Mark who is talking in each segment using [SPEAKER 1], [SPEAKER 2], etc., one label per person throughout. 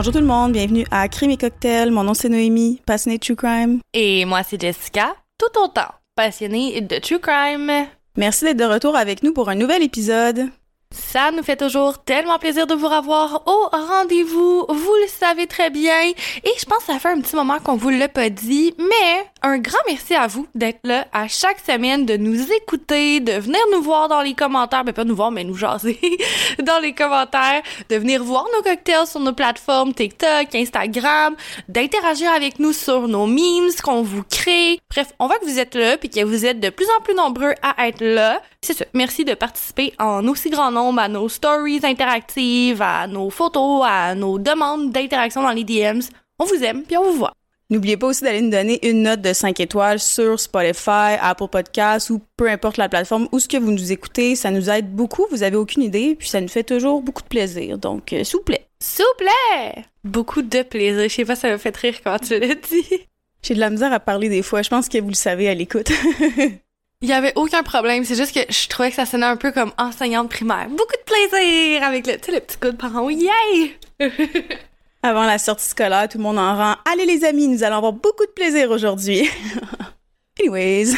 [SPEAKER 1] Bonjour tout le monde, bienvenue à Crime et Cocktail. Mon nom c'est Noémie, passionnée de True Crime.
[SPEAKER 2] Et moi c'est Jessica, tout autant passionnée de True Crime.
[SPEAKER 1] Merci d'être de retour avec nous pour un nouvel épisode.
[SPEAKER 2] Ça nous fait toujours tellement plaisir de vous revoir au rendez-vous. Vous le savez très bien. Et je pense que ça fait un petit moment qu'on vous l'a pas dit, mais un grand merci à vous d'être là à chaque semaine, de nous écouter, de venir nous voir dans les commentaires, mais ben, pas nous voir, mais nous jaser dans les commentaires, de venir voir nos cocktails sur nos plateformes TikTok, Instagram, d'interagir avec nous sur nos memes qu'on vous crée. Bref, on voit que vous êtes là puis que vous êtes de plus en plus nombreux à être là. C'est ça. Merci de participer en aussi grand nombre à nos stories interactives, à nos photos, à nos demandes d'interaction dans les DMs. On vous aime puis on vous voit.
[SPEAKER 1] N'oubliez pas aussi d'aller nous donner une note de 5 étoiles sur Spotify, Apple Podcasts ou peu importe la plateforme où ce que vous nous écoutez. Ça nous aide beaucoup, vous avez aucune idée, puis ça nous fait toujours beaucoup de plaisir. Donc, euh, s'il vous plaît.
[SPEAKER 2] S'il vous plaît! Beaucoup de plaisir. Je sais pas, ça me fait rire quand tu l'as dit.
[SPEAKER 1] J'ai de la misère à parler des fois. Je pense que vous le savez à l'écoute.
[SPEAKER 2] Il y avait aucun problème, c'est juste que je trouvais que ça sonnait un peu comme enseignante primaire. Beaucoup de plaisir avec le, le petit coup de parent. Yay!
[SPEAKER 1] Avant la sortie scolaire, tout le monde en rang. Allez les amis, nous allons avoir beaucoup de plaisir aujourd'hui. Anyways.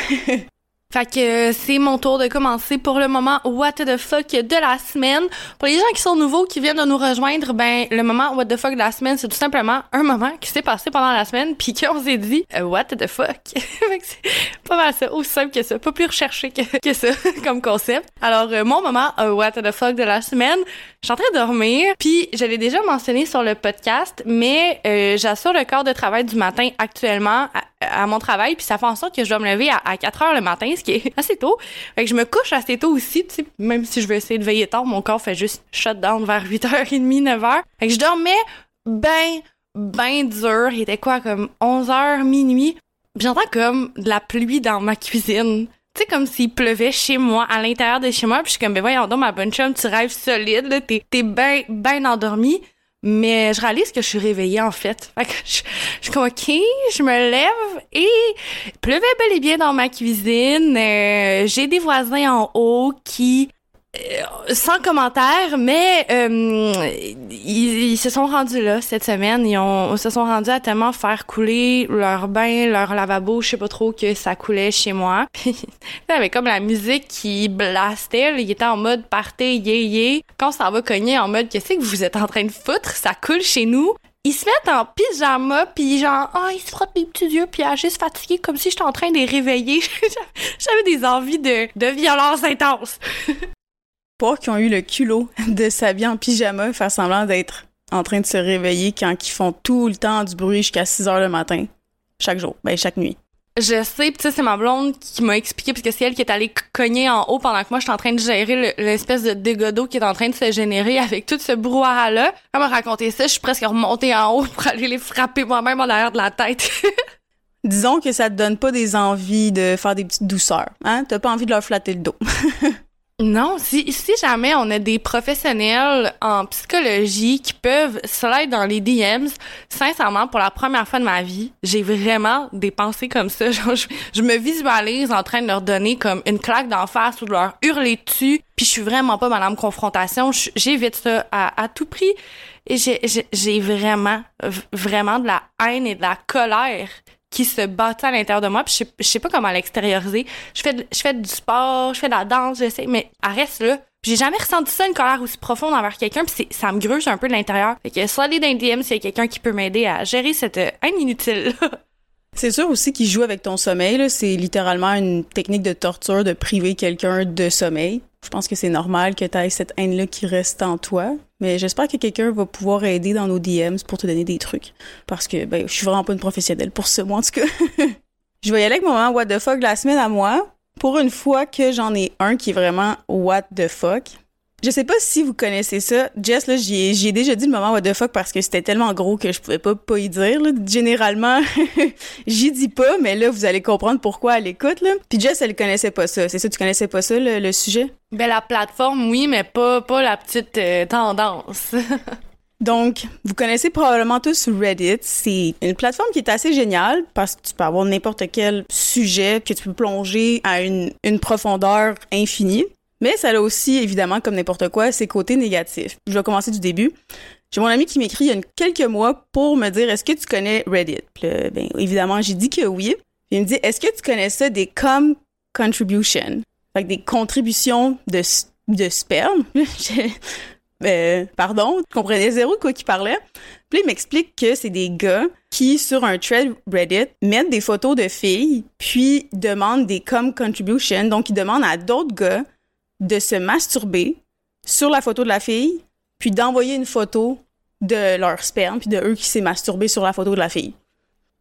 [SPEAKER 2] Fait que euh, c'est mon tour de commencer pour le moment What the fuck de la semaine. Pour les gens qui sont nouveaux, qui viennent de nous rejoindre, ben le moment What the fuck de la semaine, c'est tout simplement un moment qui s'est passé pendant la semaine, puis qu'on s'est dit euh, What the fuck? c'est pas mal ça, aussi simple que ça, pas plus recherché que, que ça comme concept. Alors euh, mon moment What the fuck de la semaine, je suis en train de dormir, puis je l'ai déjà mentionné sur le podcast, mais j'assure le corps de travail du matin actuellement à, mon travail, puis ça fait en sorte que je dois me lever à, à 4 heures le matin qui est assez tôt. Fait que je me couche assez tôt aussi, tu sais, même si je veux essayer de veiller tard, mon corps fait juste shut down vers 8h30, 9h. Fait que je dormais ben, ben dur. Il était quoi, comme 11h, minuit. J'entends comme de la pluie dans ma cuisine. Tu sais, comme s'il pleuvait chez moi, à l'intérieur de chez moi. Puis je suis comme, ben voyons donc, ma bonne chum, tu rêves solide, là. T'es, t'es ben, ben endormi. Mais je réalise que je suis réveillée en fait. Fait que je, je suis OK, je me lève et pleuvait bel et bien dans ma cuisine. Euh, j'ai des voisins en haut qui sans commentaire, mais euh, ils, se sont rendus là cette semaine. Ils ont, se sont rendus à tellement faire couler leur bain, leur lavabo, je sais pas trop que ça coulait chez moi. comme la musique qui blastait. il était en mode partez, yé yé. Quand ça va cogner en mode qu'est-ce que vous êtes en train de foutre, ça coule chez nous. Ils se mettent en pyjama, puis genre, ah, ils se frottent les petits yeux, puis juste fatigués, comme si j'étais en train de les réveiller. J'avais des envies de, de violence intense.
[SPEAKER 1] qui ont eu le culot de s'habiller en pyjama, faire semblant d'être en train de se réveiller quand ils font tout le temps du bruit jusqu'à 6 heures le matin. Chaque jour, ben chaque nuit.
[SPEAKER 2] Je sais, pis c'est ma blonde qui m'a expliqué, parce que c'est elle qui est allée cogner en haut pendant que moi, j'étais en train de gérer l'espèce de dégât d'eau qui est en train de se générer avec tout ce brouhaha-là. Elle m'a raconté ça, je suis presque remontée en haut pour aller les frapper moi-même en arrière de la tête.
[SPEAKER 1] Disons que ça te donne pas des envies de faire des petites douceurs, hein? T'as pas envie de leur flatter le dos.
[SPEAKER 2] Non, si, jamais on a des professionnels en psychologie qui peuvent slide dans les DMs, sincèrement, pour la première fois de ma vie, j'ai vraiment des pensées comme ça. Je, me visualise en train de leur donner comme une claque d'en face ou de leur hurler dessus. Puis je suis vraiment pas madame confrontation. J'évite ça à, à tout prix. Et j'ai vraiment, vraiment de la haine et de la colère qui se battait à l'intérieur de moi. Puis je sais, je sais pas comment l'extérioriser. Je fais, je fais du sport, je fais de la danse, je sais, mais elle reste là. J'ai jamais ressenti ça, une colère aussi profonde envers quelqu'un, puis ça me gruge un peu de l'intérieur. Fait que soit aller dans DM s'il y a quelqu'un qui peut m'aider à gérer cette haine inutile
[SPEAKER 1] C'est sûr aussi qu'il joue avec ton sommeil. C'est littéralement une technique de torture de priver quelqu'un de sommeil. Je pense que c'est normal que tu aies cette haine-là qui reste en toi. Mais j'espère que quelqu'un va pouvoir aider dans nos DMs pour te donner des trucs. Parce que ben, je suis vraiment pas une professionnelle pour ce, moi, en tout cas. je vais y aller avec mon moment What the fuck la semaine à moi. Pour une fois que j'en ai un qui est vraiment What the fuck. Je sais pas si vous connaissez ça. Jess, là, j'y ai, déjà dit le moment what the fuck parce que c'était tellement gros que je pouvais pas pas y dire. Là. Généralement, j'y dis pas, mais là, vous allez comprendre pourquoi elle écoute. Là. Puis Jess, elle connaissait pas ça. C'est ça, tu connaissais pas ça, le, sujet?
[SPEAKER 2] Ben, la plateforme, oui, mais pas, pas la petite euh, tendance.
[SPEAKER 1] Donc, vous connaissez probablement tous Reddit. C'est une plateforme qui est assez géniale parce que tu peux avoir n'importe quel sujet que tu peux plonger à une, une profondeur infinie. Mais ça a aussi, évidemment, comme n'importe quoi, ses côtés négatifs. Je vais commencer du début. J'ai mon ami qui m'écrit il y a quelques mois pour me dire est-ce que tu connais Reddit? Puis ben, évidemment, j'ai dit que oui. Il me dit est-ce que tu connais ça des com contributions? Fait que des contributions de, de sperme? euh, pardon, tu comprenais zéro quoi qu'il parlait. Puis il m'explique que c'est des gars qui, sur un thread Reddit, mettent des photos de filles, puis demandent des com contributions. Donc, ils demandent à d'autres gars de se masturber sur la photo de la fille, puis d'envoyer une photo de leur sperme, puis de eux qui s'est masturbé sur la photo de la fille.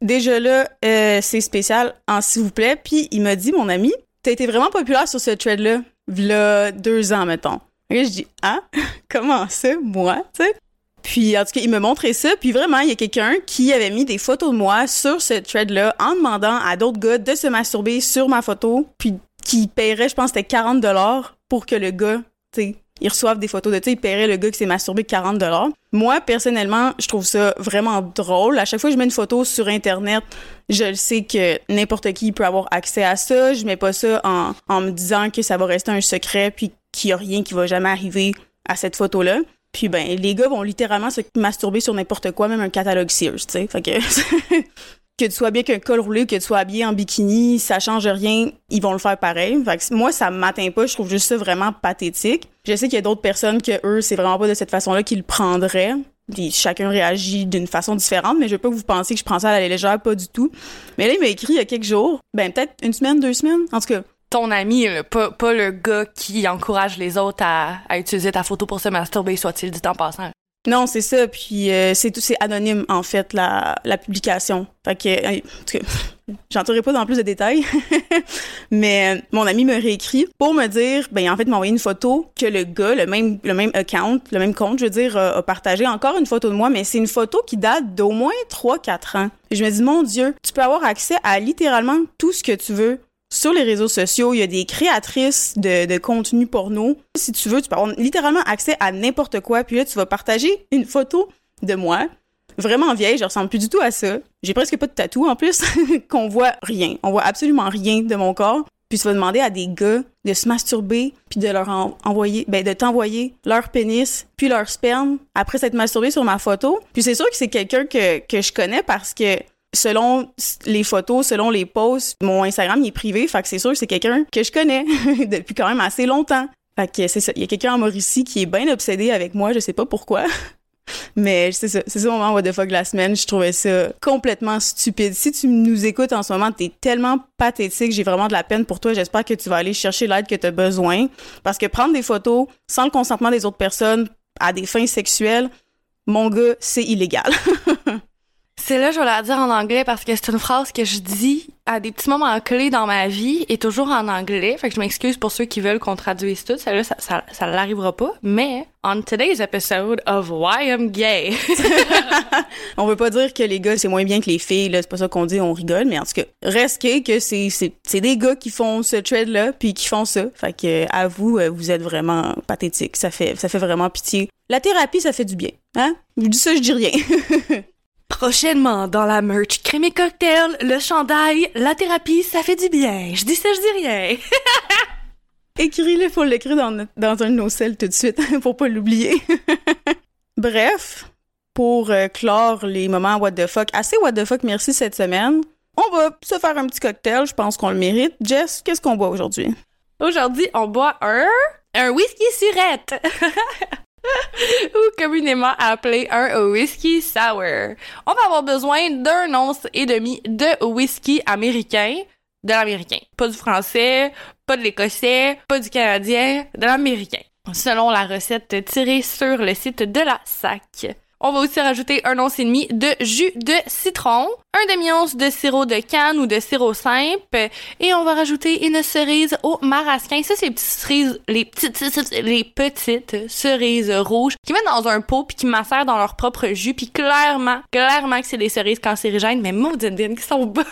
[SPEAKER 1] Déjà là, euh, c'est spécial, en s'il vous plaît. Puis il m'a dit, mon ami, t'as été vraiment populaire sur ce thread-là, v'là deux ans, mettons. Et je dis, ah, comment ça, moi, tu sais? Puis, en tout cas, il me montrait ça. Puis vraiment, il y a quelqu'un qui avait mis des photos de moi sur ce thread-là en demandant à d'autres gars de se masturber sur ma photo. Puis, qui paierait, je pense, c'était 40 dollars pour que le gars, tu sais, ils reçoivent des photos de tu sais, ils paieraient le gars qui s'est masturbé 40 dollars. Moi, personnellement, je trouve ça vraiment drôle. À chaque fois que je mets une photo sur Internet, je le sais que n'importe qui peut avoir accès à ça. Je mets pas ça en, en me disant que ça va rester un secret puis qu'il y a rien qui va jamais arriver à cette photo-là. Puis ben, les gars vont littéralement se masturber sur n'importe quoi, même un catalogue Sears, tu sais. Fait que que tu sois bien qu'un col roulé, que tu sois habillé en bikini, ça change rien, ils vont le faire pareil. Moi, ça m'atteint pas, je trouve juste ça vraiment pathétique. Je sais qu'il y a d'autres personnes que eux, c'est vraiment pas de cette façon-là qu'ils le prendraient. Puis chacun réagit d'une façon différente, mais je veux pas que vous pensiez que je prends ça à la légère, pas du tout. Mais là, il m'a écrit il y a quelques jours, ben peut-être une semaine, deux semaines, en tout cas,
[SPEAKER 2] ton ami, pas, le gars qui encourage les autres à, à utiliser ta photo pour se masturber, soit-il dit en passant.
[SPEAKER 1] Non, c'est ça. Puis euh, c'est tout, c'est anonyme en fait la, publication. Fait que, euh, pas dans plus de détails. Mais euh, mon ami me réécrit pour me dire, ben en fait, m'a envoyé une photo que le gars, le même le account, le même compte, je veux dire, a partagé encore une photo de moi. Mais c'est une photo qui date d'au moins 3-4 ans. Je me dis, mon Dieu, tu peux avoir accès à littéralement tout ce que tu veux sur les réseaux sociaux, il y a des créatrices de, contenu porno. Si tu veux, tu peux avoir littéralement accès à n'importe quoi. Puis là, tu vas partager une photo de moi, vraiment vieille, je ressemble plus du tout à ça. J'ai presque pas de tatou en plus, qu'on voit rien. On voit absolument rien de mon corps. Puis tu vas demander à des gars de se masturber, puis de leur envoyer, ben de t'envoyer leur pénis, puis leur sperme, après s'être masturbé sur ma photo. Puis c'est sûr que c'est quelqu'un que, que je connais parce que selon les photos, selon les posts, mon Instagram il est privé, fait que c'est sûr c'est quelqu'un que je connais depuis quand même assez longtemps. Fait que c'est ça, il y a quelqu'un en Mauricie qui est bien obsédé avec moi, je sais pas pourquoi. Mais c'est ça, c'est ça le moment what the fuck de la semaine, je trouvais ça complètement stupide. Si tu nous écoutes en ce moment, t'es tellement pathétique, j'ai vraiment de la peine pour toi, j'espère que tu vas aller chercher l'aide que tu as besoin parce que prendre des photos sans le consentement des autres personnes à des fins sexuelles, mon gars, c'est illégal.
[SPEAKER 2] C'est là, je vais la dire en anglais parce que c'est une phrase que je dis à des petits moments clés dans ma vie et toujours en anglais. Fait que je m'excuse pour ceux qui veulent qu'on traduise tout. Ça, là, ça, ça, ça l'arrivera pas. Mais, on today's episode of Why I'm Gay.
[SPEAKER 1] on veut pas dire que les gars, c'est moins bien que les filles, là. C'est pas ça qu'on dit, on rigole. Mais en tout cas, reste que c'est, c'est, c'est des gars qui font ce trade-là puis qui font ça. Fait que, à vous, euh, vous êtes vraiment pathétique. Ça fait, ça fait vraiment pitié. La thérapie, ça fait du bien. Hein? Je dis ça, je dis rien.
[SPEAKER 2] Prochainement, dans la merch crème et cocktail, le chandail, la thérapie, ça fait du bien. Je dis ça, je dis rien.
[SPEAKER 1] Écris-le, faut l'écrire dans, dans un de nos tout de suite, pour pas l'oublier. Bref, pour euh, clore les moments what the fuck, assez what the fuck merci cette semaine. On va se faire un petit cocktail, je pense qu'on le mérite. Jess, qu'est-ce qu'on boit aujourd'hui?
[SPEAKER 2] Aujourd'hui, on boit un... un whisky surette. ou communément appelé un whisky sour. On va avoir besoin d'un once et demi de whisky américain, de l'américain. Pas du français, pas de l'écossais, pas du canadien, de l'américain. Selon la recette tirée sur le site de la SAC. On va aussi rajouter un once et demi de jus de citron, un demi-once de sirop de canne ou de sirop simple, et on va rajouter une cerise au marasquin. Ça, c'est les petites cerises, les petites, cerises rouges qui mettent dans un pot puis qui macèrent dans leur propre jus. Puis clairement, clairement que c'est des cerises cancérigènes, mais maudite qui sont bonnes.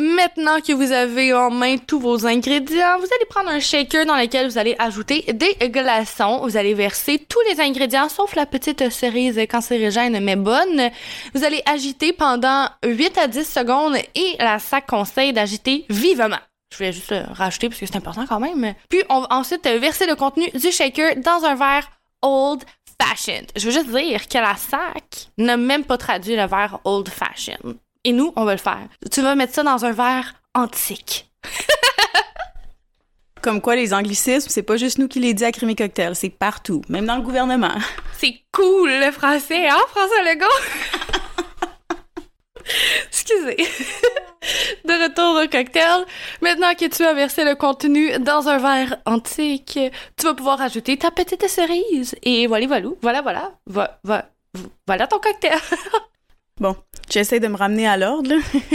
[SPEAKER 2] Maintenant que vous avez en main tous vos ingrédients, vous allez prendre un shaker dans lequel vous allez ajouter des glaçons. Vous allez verser tous les ingrédients sauf la petite cerise cancérigène mais bonne. Vous allez agiter pendant 8 à 10 secondes et la sac conseille d'agiter vivement. Je voulais juste rajouter parce que c'est important quand même. Puis on va ensuite verser le contenu du shaker dans un verre old fashioned. Je veux juste dire que la SAC n'a même pas traduit le verre old fashioned. Et nous, on va le faire. Tu vas mettre ça dans un verre antique.
[SPEAKER 1] Comme quoi, les anglicismes, c'est pas juste nous qui les dit à Crémy Cocktail, c'est partout, même dans le gouvernement.
[SPEAKER 2] C'est cool, le français, hein, François Legault? Excusez. De retour au cocktail. Maintenant que tu as versé le contenu dans un verre antique, tu vas pouvoir ajouter ta petite cerise. Et voilà, voilà, voilà, voilà, voilà, voilà ton cocktail.
[SPEAKER 1] Bon, j'essaie de me ramener à l'ordre.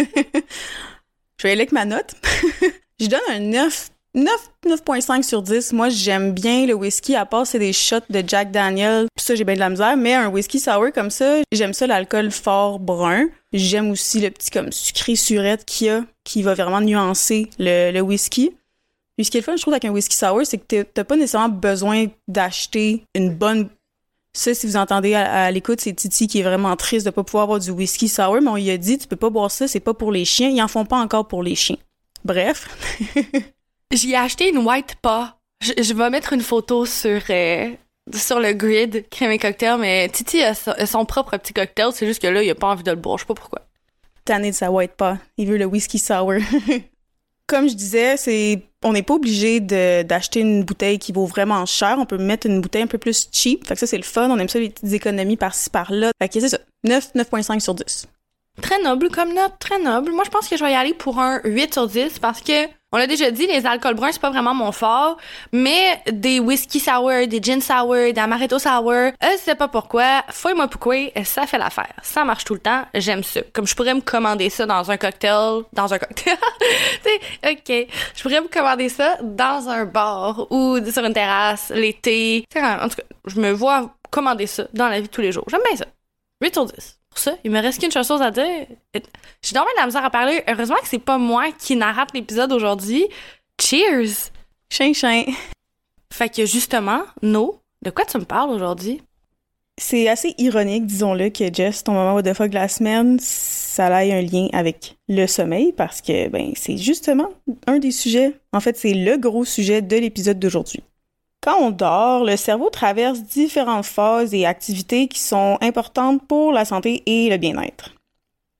[SPEAKER 1] Je vais aller avec ma note. Je donne un 9 9.5 sur 10. Moi, j'aime bien le whisky, à part c'est des shots de Jack Daniel. ça, j'ai bien de la misère. Mais un whisky sour comme ça, j'aime ça l'alcool fort brun. J'aime aussi le petit comme sucré surette qu'il y a, qui va vraiment nuancer le, le whisky. Puis ce qui est le fun, je trouve, avec un whisky sour, c'est que t'as pas nécessairement besoin d'acheter une bonne ça, si vous entendez à, l'écoute, c'est Titi qui est vraiment triste de pas pouvoir avoir du whisky sour, mais on lui a dit, tu peux pas boire ça, c'est pas pour les chiens. Ils en font pas encore pour les chiens. Bref.
[SPEAKER 2] J'y ai acheté une white pas. Je, vais mettre une photo sur euh, sur le grid crème et cocktail, mais Titi a, son propre petit cocktail, c'est juste que là, il a pas envie de le boire, je sais pas pourquoi.
[SPEAKER 1] Tanné de sa white pas. Il veut le whisky sour. Comme je disais, c'est on n'est pas obligé d'acheter une bouteille qui vaut vraiment cher. On peut mettre une bouteille un peu plus cheap. Fait que ça, c'est le fun. On aime ça, les petites économies par-ci, par-là. Fait que c'est ça. 9, 9.5 sur 10.
[SPEAKER 2] Très noble comme note, très noble. Moi, je pense que je vais y aller pour un 8 sur 10 parce que on l'a déjà dit, les alcools bruns, c'est pas vraiment mon fort, mais des whisky sour, des gin sour, des amaretto sour, euh, je sais pas pourquoi, fouille-moi pourquoi, ça fait l'affaire. Ça marche tout le temps, j'aime ça. Comme je pourrais me commander ça dans un cocktail, dans un cocktail, ok, je pourrais me commander ça dans un bar ou sur une terrasse, l'été. En tout cas, je me vois commander ça dans la vie de tous les jours. J'aime bien ça. 8 sur 10 ça, il me reste qu'une chose à dire. J'ai dormi de la misère à parler. Heureusement que c'est pas moi qui narrate l'épisode aujourd'hui. Cheers!
[SPEAKER 1] Chien, chien.
[SPEAKER 2] Fait que justement, No, de quoi tu me parles aujourd'hui?
[SPEAKER 1] C'est assez ironique, disons-le, que Jess, ton moment de fuck de la semaine, ça ait un lien avec le sommeil parce que, ben, c'est justement un des sujets. En fait, c'est le gros sujet de l'épisode d'aujourd'hui. Quand on dort, le cerveau traverse différentes phases et activités qui sont importantes pour la santé et le bien-être.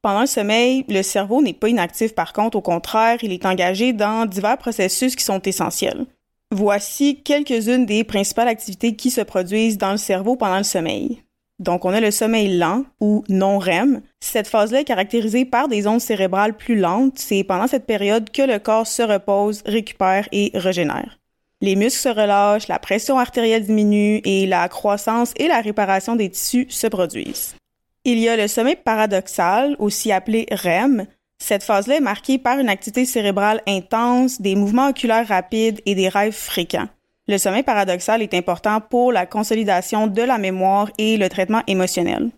[SPEAKER 1] Pendant le sommeil, le cerveau n'est pas inactif par contre, au contraire, il est engagé dans divers processus qui sont essentiels. Voici quelques-unes des principales activités qui se produisent dans le cerveau pendant le sommeil. Donc, on a le sommeil lent ou non-REM. Cette phase-là est caractérisée par des ondes cérébrales plus lentes. C'est pendant cette période que le corps se repose, récupère et régénère les muscles se relâchent, la pression artérielle diminue et la croissance et la réparation des tissus se produisent. Il y a le sommeil paradoxal, aussi appelé REM. Cette phase-là est marquée par une activité cérébrale intense, des mouvements oculaires rapides et des rêves fréquents. Le sommeil paradoxal est important pour la consolidation de la mémoire et le traitement émotionnel.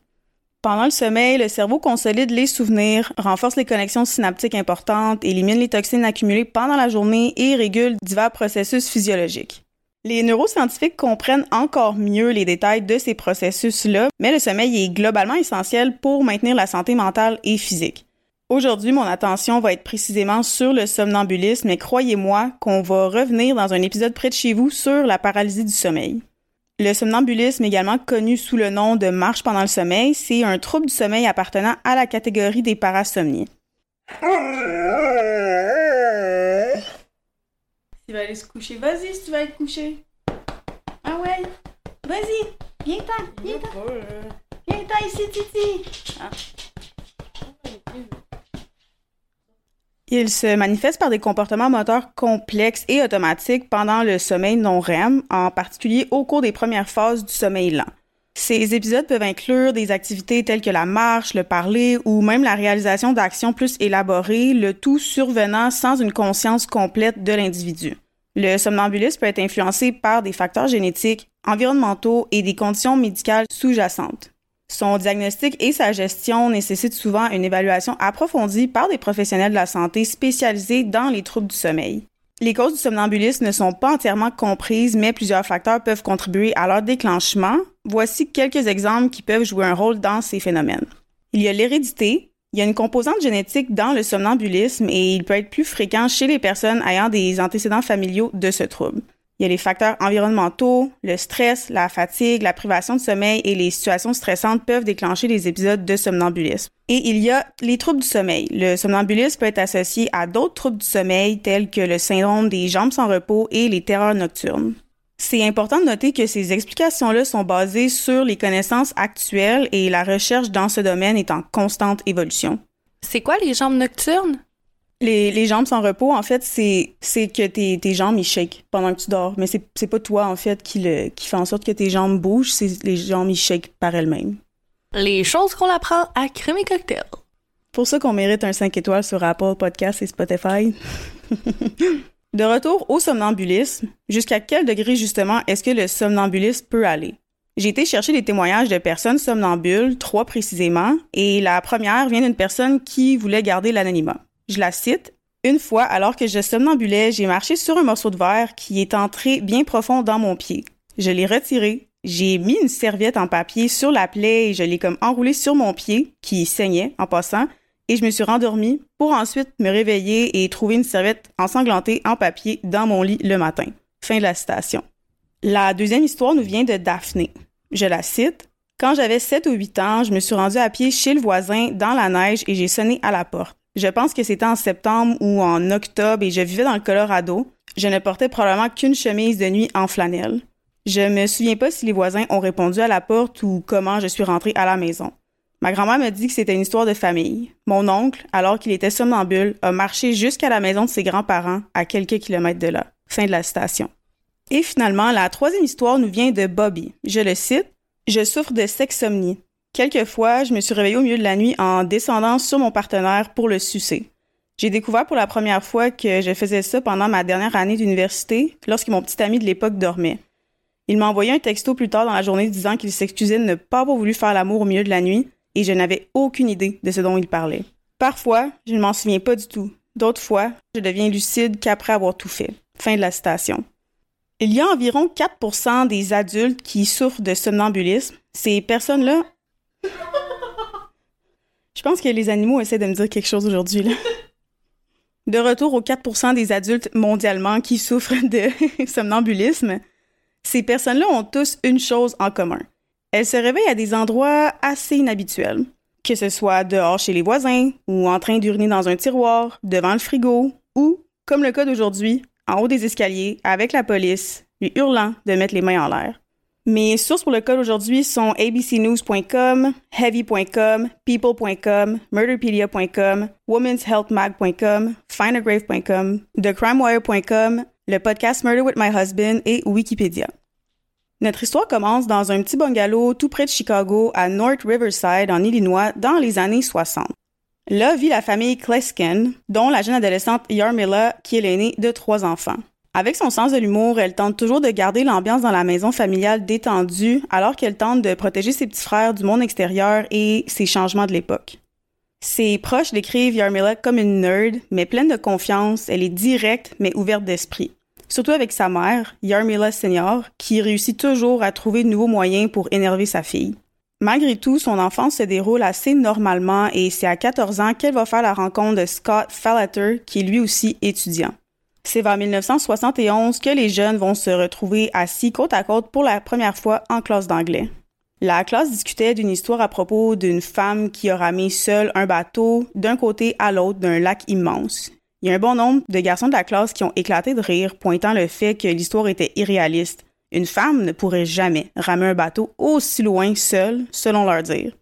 [SPEAKER 1] Pendant le sommeil, le cerveau consolide les souvenirs, renforce les connexions synaptiques importantes, élimine les toxines accumulées pendant la journée et régule divers processus physiologiques. Les neuroscientifiques comprennent encore mieux les détails de ces processus-là, mais le sommeil est globalement essentiel pour maintenir la santé mentale et physique. Aujourd'hui, mon attention va être précisément sur le somnambulisme, mais croyez-moi qu'on va revenir dans un épisode près de chez vous sur la paralysie du sommeil. Le somnambulisme, également connu sous le nom de marche pendant le sommeil, c'est un trouble du sommeil appartenant à la catégorie des parasomnies. Tu vas aller se coucher. Vas-y si tu vas être couché. Ah ouais. Vas-y. Viens-t'en. Viens-t'en. Viens-t'en ici, Titi. Ah. Il se manifeste par des comportements moteurs complexes et automatiques pendant le sommeil non REM, en particulier au cours des premières phases du sommeil lent. Ces épisodes peuvent inclure des activités telles que la marche, le parler ou même la réalisation d'actions plus élaborées, le tout survenant sans une conscience complète de l'individu. Le somnambulisme peut être influencé par des facteurs génétiques, environnementaux et des conditions médicales sous-jacentes. Son diagnostic et sa gestion nécessitent souvent une évaluation approfondie par des professionnels de la santé spécialisés dans les troubles du sommeil. Les causes du somnambulisme ne sont pas entièrement comprises, mais plusieurs facteurs peuvent contribuer à leur déclenchement. Voici quelques exemples qui peuvent jouer un rôle dans ces phénomènes. Il y a l'hérédité, Il y a une composante génétique dans le somnambulisme et il peut être plus fréquent chez les personnes ayant des antécédents familiaux de ce trouble. Il y a les facteurs environnementaux, le stress, la fatigue, la privation de sommeil et les situations stressantes peuvent déclencher des épisodes de somnambulisme. Et il y a les troubles du sommeil. Le somnambulisme peut être associé à d'autres troubles du sommeil tels que le syndrome des jambes sans repos et les terreurs nocturnes. C'est important de noter que ces explications-là sont basées sur les connaissances actuelles et la recherche dans ce domaine est en constante évolution.
[SPEAKER 2] C'est quoi les jambes nocturnes?
[SPEAKER 1] Les, les jambes sans repos, en fait, c'est, que tes, tes jambes, ils shake pendant que tu dors. Mais c'est, c'est pas toi, en fait, qui, le, qui fait en sorte que tes jambes bougent, c'est les jambes, ils shake par elles-mêmes.
[SPEAKER 2] Les choses qu'on apprend à Cocktail.
[SPEAKER 1] Pour ça qu'on mérite un 5 étoiles sur Apple Podcast et Spotify. de retour au somnambulisme, jusqu'à quel degré, justement, est-ce que le somnambulisme peut aller? J'ai été chercher des témoignages de personnes somnambules, trois précisément, et la première vient d'une personne qui voulait garder l'anonymat. Je la cite. Une fois, alors que je somnambulais, j'ai marché sur un morceau de verre qui est entré bien profond dans mon pied. Je l'ai retiré, j'ai mis une serviette en papier sur la plaie et je l'ai comme enroulée sur mon pied, qui saignait en passant, et je me suis rendormie pour ensuite me réveiller et trouver une serviette ensanglantée en papier dans mon lit le matin. Fin de la citation. La deuxième histoire nous vient de Daphné. Je la cite. Quand j'avais 7 ou 8 ans, je me suis rendue à pied chez le voisin dans la neige et j'ai sonné à la porte. Je pense que c'était en septembre ou en octobre et je vivais dans le Colorado. Je ne portais probablement qu'une chemise de nuit en flanelle. Je me souviens pas si les voisins ont répondu à la porte ou comment je suis rentrée à la maison. Ma grand-mère me dit que c'était une histoire de famille. Mon oncle, alors qu'il était somnambule, a marché jusqu'à la maison de ses grands-parents, à quelques kilomètres de là. Fin de la citation. Et finalement, la troisième histoire nous vient de Bobby. Je le cite. Je souffre de sexsomnie. Quelquefois, je me suis réveillée au milieu de la nuit en descendant sur mon partenaire pour le sucer. J'ai découvert pour la première fois que je faisais ça pendant ma dernière année d'université, lorsque mon petit ami de l'époque dormait. Il m'a envoyé un texto plus tard dans la journée disant qu'il s'excusait de ne pas avoir voulu faire l'amour au milieu de la nuit, et je n'avais aucune idée de ce dont il parlait. Parfois, je ne m'en souviens pas du tout. D'autres fois, je deviens lucide qu'après avoir tout fait. Fin de la citation. Il y a environ 4% des adultes qui souffrent de somnambulisme. Ces personnes-là je pense que les animaux essaient de me dire quelque chose aujourd'hui. De retour aux 4 des adultes mondialement qui souffrent de somnambulisme, ces personnes-là ont tous une chose en commun. Elles se réveillent à des endroits assez inhabituels, que ce soit dehors chez les voisins, ou en train d'uriner dans un tiroir, devant le frigo, ou, comme le cas d'aujourd'hui, en haut des escaliers, avec la police, lui hurlant de mettre les mains en l'air. Mes sources pour le code aujourd'hui sont abcnews.com, heavy.com, people.com, murderpedia.com, womenshealthmag.com, findagrave.com, thecrimewire.com, le podcast Murder with My Husband et Wikipédia. Notre histoire commence dans un petit bungalow tout près de Chicago à North Riverside en Illinois dans les années 60. Là vit la famille Klesken, dont la jeune adolescente Yarmila qui est l'aînée de trois enfants. Avec son sens de l'humour, elle tente toujours de garder l'ambiance dans la maison familiale détendue alors qu'elle tente de protéger ses petits frères du monde extérieur et ses changements de l'époque. Ses proches décrivent Yarmila comme une nerd, mais pleine de confiance, elle est directe mais ouverte d'esprit. Surtout avec sa mère, Yarmila Senior, qui réussit toujours à trouver de nouveaux moyens pour énerver sa fille. Malgré tout, son enfance se déroule assez normalement et c'est à 14 ans qu'elle va faire la rencontre de Scott Fallater, qui est lui aussi étudiant. C'est vers 1971 que les jeunes vont se retrouver assis côte à côte pour la première fois en classe d'anglais. La classe discutait d'une histoire à propos d'une femme qui a ramé seule un bateau d'un côté à l'autre d'un lac immense. Il y a un bon nombre de garçons de la classe qui ont éclaté de rire, pointant le fait que l'histoire était irréaliste. Une femme ne pourrait jamais ramer un bateau aussi loin seule, selon leur dire.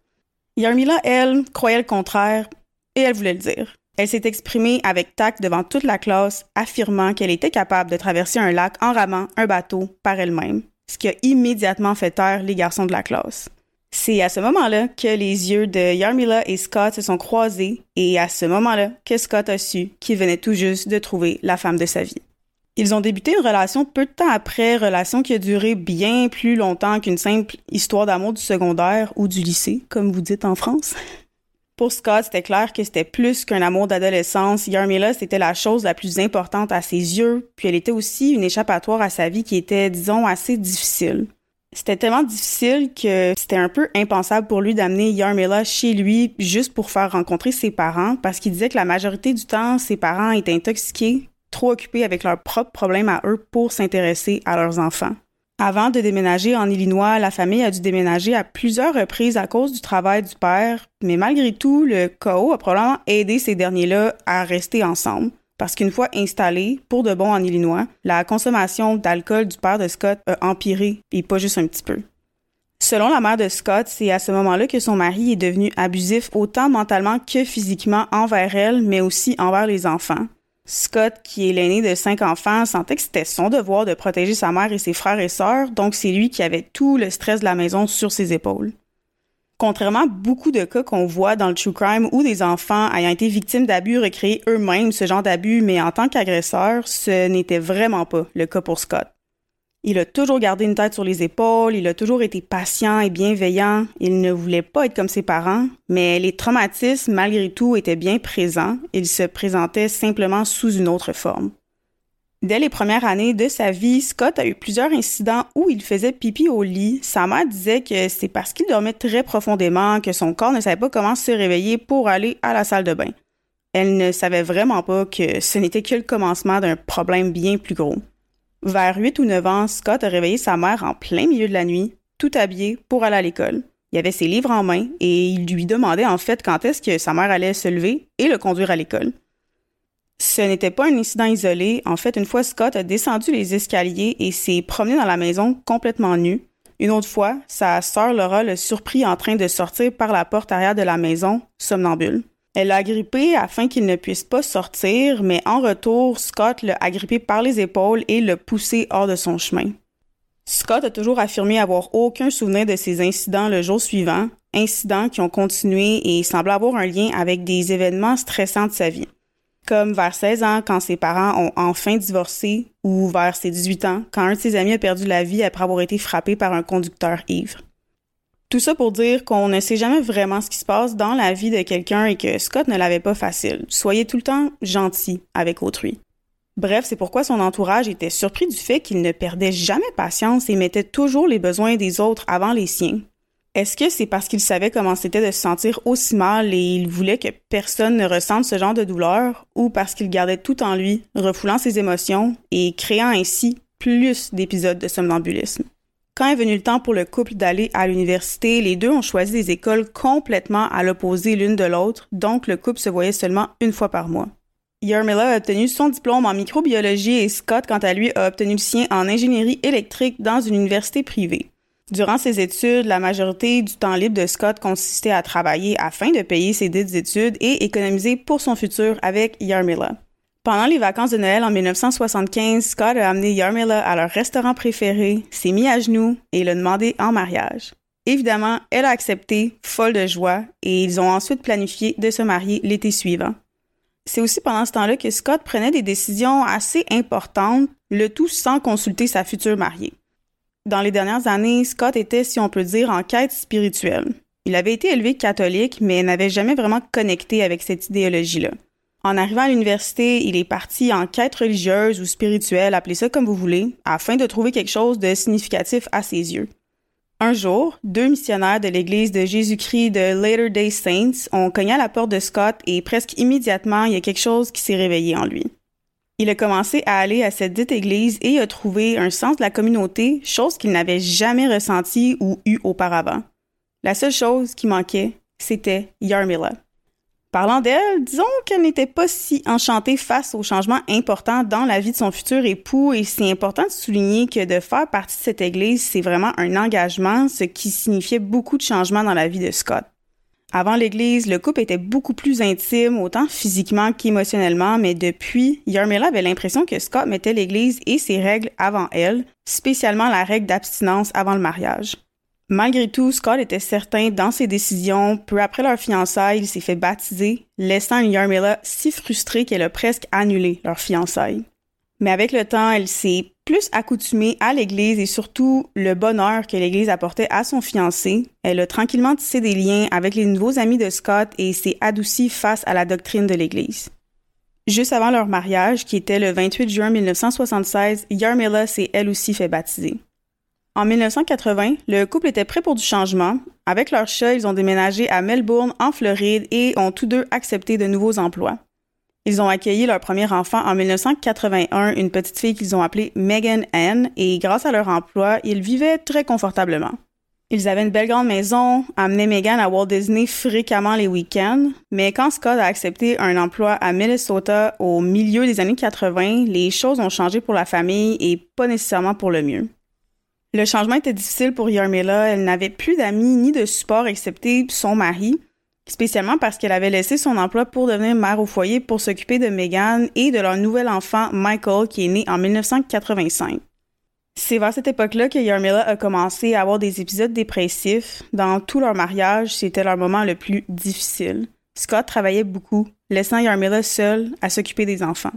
[SPEAKER 1] Yarmila, elle, croyait le contraire, et elle voulait le dire. Elle s'est exprimée avec tact devant toute la classe, affirmant qu'elle était capable de traverser un lac en ramant un bateau par elle-même, ce qui a immédiatement fait taire les garçons de la classe. C'est à ce moment-là que les yeux de Yarmila et Scott se sont croisés et à ce moment-là que Scott a su qu'il venait tout juste de trouver la femme de sa vie. Ils ont débuté une relation peu de temps après, relation qui a duré bien plus longtemps qu'une simple histoire d'amour du secondaire ou du lycée, comme vous dites en France. Pour Scott, c'était clair que c'était plus qu'un amour d'adolescence. Yarmila, c'était la chose la plus importante à ses yeux, puis elle était aussi une échappatoire à sa vie qui était, disons, assez difficile. C'était tellement difficile que c'était un peu impensable pour lui d'amener Yarmila chez lui juste pour faire rencontrer ses parents parce qu'il disait que la majorité du temps, ses parents étaient intoxiqués, trop occupés avec leurs propres problèmes à eux pour s'intéresser à leurs enfants. Avant de déménager en Illinois, la famille a dû déménager à plusieurs reprises à cause du travail du père, mais malgré tout, le chaos a probablement aidé ces derniers-là à rester ensemble parce qu'une fois installé, pour de bon en Illinois, la consommation d'alcool du père de Scott a empiré, et pas juste un petit peu. Selon la mère de Scott, c'est à ce moment-là que son mari est devenu abusif autant mentalement que physiquement envers elle, mais aussi envers les enfants. Scott, qui est l'aîné de cinq enfants, sentait que c'était son devoir de protéger sa mère et ses frères et sœurs, donc c'est lui qui avait tout le stress de la maison sur ses épaules. Contrairement à beaucoup de cas qu'on voit dans le true crime où des enfants ayant été victimes d'abus recréent eux-mêmes ce genre d'abus, mais en tant qu'agresseur, ce n'était vraiment pas le cas pour Scott. Il a toujours gardé une tête sur les épaules, il a toujours été patient et bienveillant, il ne voulait pas être comme ses parents, mais les traumatismes, malgré tout, étaient bien présents, il se présentait simplement sous une autre forme. Dès les premières années de sa vie, Scott a eu plusieurs incidents où il faisait pipi au lit. Sa mère disait que c'est parce qu'il dormait très profondément que son corps ne savait pas comment se réveiller pour aller à la salle de bain. Elle ne savait vraiment pas que ce n'était que le commencement d'un problème bien plus gros. Vers 8 ou 9 ans, Scott a réveillé sa mère en plein milieu de la nuit, tout habillé, pour aller à l'école. Il avait ses livres en main et il lui demandait en fait quand est-ce que sa mère allait se lever et le conduire à l'école. Ce n'était pas un incident isolé. En fait, une fois, Scott a descendu les escaliers et s'est promené dans la maison complètement nu. Une autre fois, sa sœur Laura le surprit en train de sortir par la porte arrière de la maison, somnambule. Elle l'a agrippé afin qu'il ne puisse pas sortir, mais en retour, Scott l'a agrippé par les épaules et l'a poussé hors de son chemin. Scott a toujours affirmé avoir aucun souvenir de ces incidents le jour suivant, incidents qui ont continué et semblent avoir un lien avec des événements stressants de sa vie comme vers 16 ans quand ses parents ont enfin divorcé ou vers ses 18 ans quand un de ses amis a perdu la vie après avoir été frappé par un conducteur ivre. Tout ça pour dire qu'on ne sait jamais vraiment ce qui se passe dans la vie de quelqu'un et que Scott ne l'avait pas facile. Soyez tout le temps gentil avec autrui. Bref, c'est pourquoi son entourage était surpris du fait qu'il ne perdait jamais patience et mettait toujours les besoins des autres avant les siens, est-ce que c'est parce qu'il savait comment c'était de se sentir aussi mal et il voulait que personne ne ressente ce genre de douleur ou parce qu'il gardait tout en lui, refoulant ses émotions et créant ainsi plus d'épisodes de somnambulisme? Quand est venu le temps pour le couple d'aller à l'université, les deux ont choisi des écoles complètement à l'opposé l'une de l'autre, donc le couple se voyait seulement une fois par mois. Yarmila a obtenu son diplôme en microbiologie et Scott, quant à lui, a obtenu le sien en ingénierie électrique dans une université privée. Durant ses études, la majorité du temps libre de Scott consistait à travailler afin de payer ses dites études et économiser pour son futur avec Yarmila. Pendant les vacances de Noël en 1975, Scott a amené Yarmila à leur restaurant préféré, s'est mis à genoux et l'a demandé en mariage. Évidemment, elle a accepté, folle de joie, et ils ont ensuite planifié de se marier l'été suivant. C'est aussi pendant ce temps-là que Scott prenait des décisions assez importantes, le tout sans consulter sa future mariée. Dans les dernières années, Scott était, si on peut dire, en quête spirituelle. Il avait été élevé catholique, mais n'avait jamais vraiment connecté avec cette idéologie-là. En arrivant à l'université, il est parti en quête religieuse ou spirituelle, appelez ça comme vous voulez, afin de trouver quelque chose de significatif à ses yeux. Un jour, deux missionnaires de l'Église de Jésus-Christ de Latter-day Saints ont cogné à la porte de Scott et presque immédiatement, il y a quelque chose qui s'est réveillé en lui. Il a commencé à aller à cette dite église et a trouvé un sens de la communauté, chose qu'il n'avait jamais ressentie ou eue auparavant. La seule chose qui manquait, c'était Yarmila. Parlant d'elle, disons qu'elle n'était pas si enchantée face aux changements importants dans la vie de son futur époux et c'est important de souligner que de faire partie de cette église, c'est vraiment un engagement, ce qui signifiait beaucoup de changements dans la vie de Scott. Avant l'Église, le couple était beaucoup plus intime, autant physiquement qu'émotionnellement, mais depuis, Yarmila avait l'impression que Scott mettait l'Église et ses règles avant elle, spécialement la règle d'abstinence avant le mariage. Malgré tout, Scott était certain dans ses décisions. Peu après leur fiançailles, il s'est fait baptiser, laissant Yarmila si frustrée qu'elle a presque annulé leur fiançailles. Mais avec le temps, elle s'est plus accoutumée à l'Église et surtout le bonheur que l'Église apportait à son fiancé. Elle a tranquillement tissé des liens avec les nouveaux amis de Scott et s'est adoucie face à la doctrine de l'Église. Juste avant leur mariage, qui était le 28 juin 1976, Yarmila s'est elle aussi fait baptiser. En 1980, le couple était prêt pour du changement. Avec leur chat, ils ont déménagé à Melbourne, en Floride, et ont tous deux accepté de nouveaux emplois. Ils ont accueilli leur premier enfant en 1981, une petite fille qu'ils ont appelée Megan Ann, et grâce à leur emploi, ils vivaient très confortablement. Ils avaient une belle grande maison, amenaient Megan à Walt Disney fréquemment les week-ends, mais quand Scott a accepté un emploi à Minnesota au milieu des années 80, les choses ont changé pour la famille et pas nécessairement pour le mieux. Le changement était difficile pour Yarmila, elle n'avait plus d'amis ni de support excepté son mari, spécialement parce qu'elle avait laissé son emploi pour devenir mère au foyer pour s'occuper de Megan et de leur nouvel enfant Michael qui est né en 1985. C'est vers cette époque-là que Yarmila a commencé à avoir des épisodes dépressifs. Dans tout leur mariage, c'était leur moment le plus difficile. Scott travaillait beaucoup, laissant Yarmila seule à s'occuper des enfants.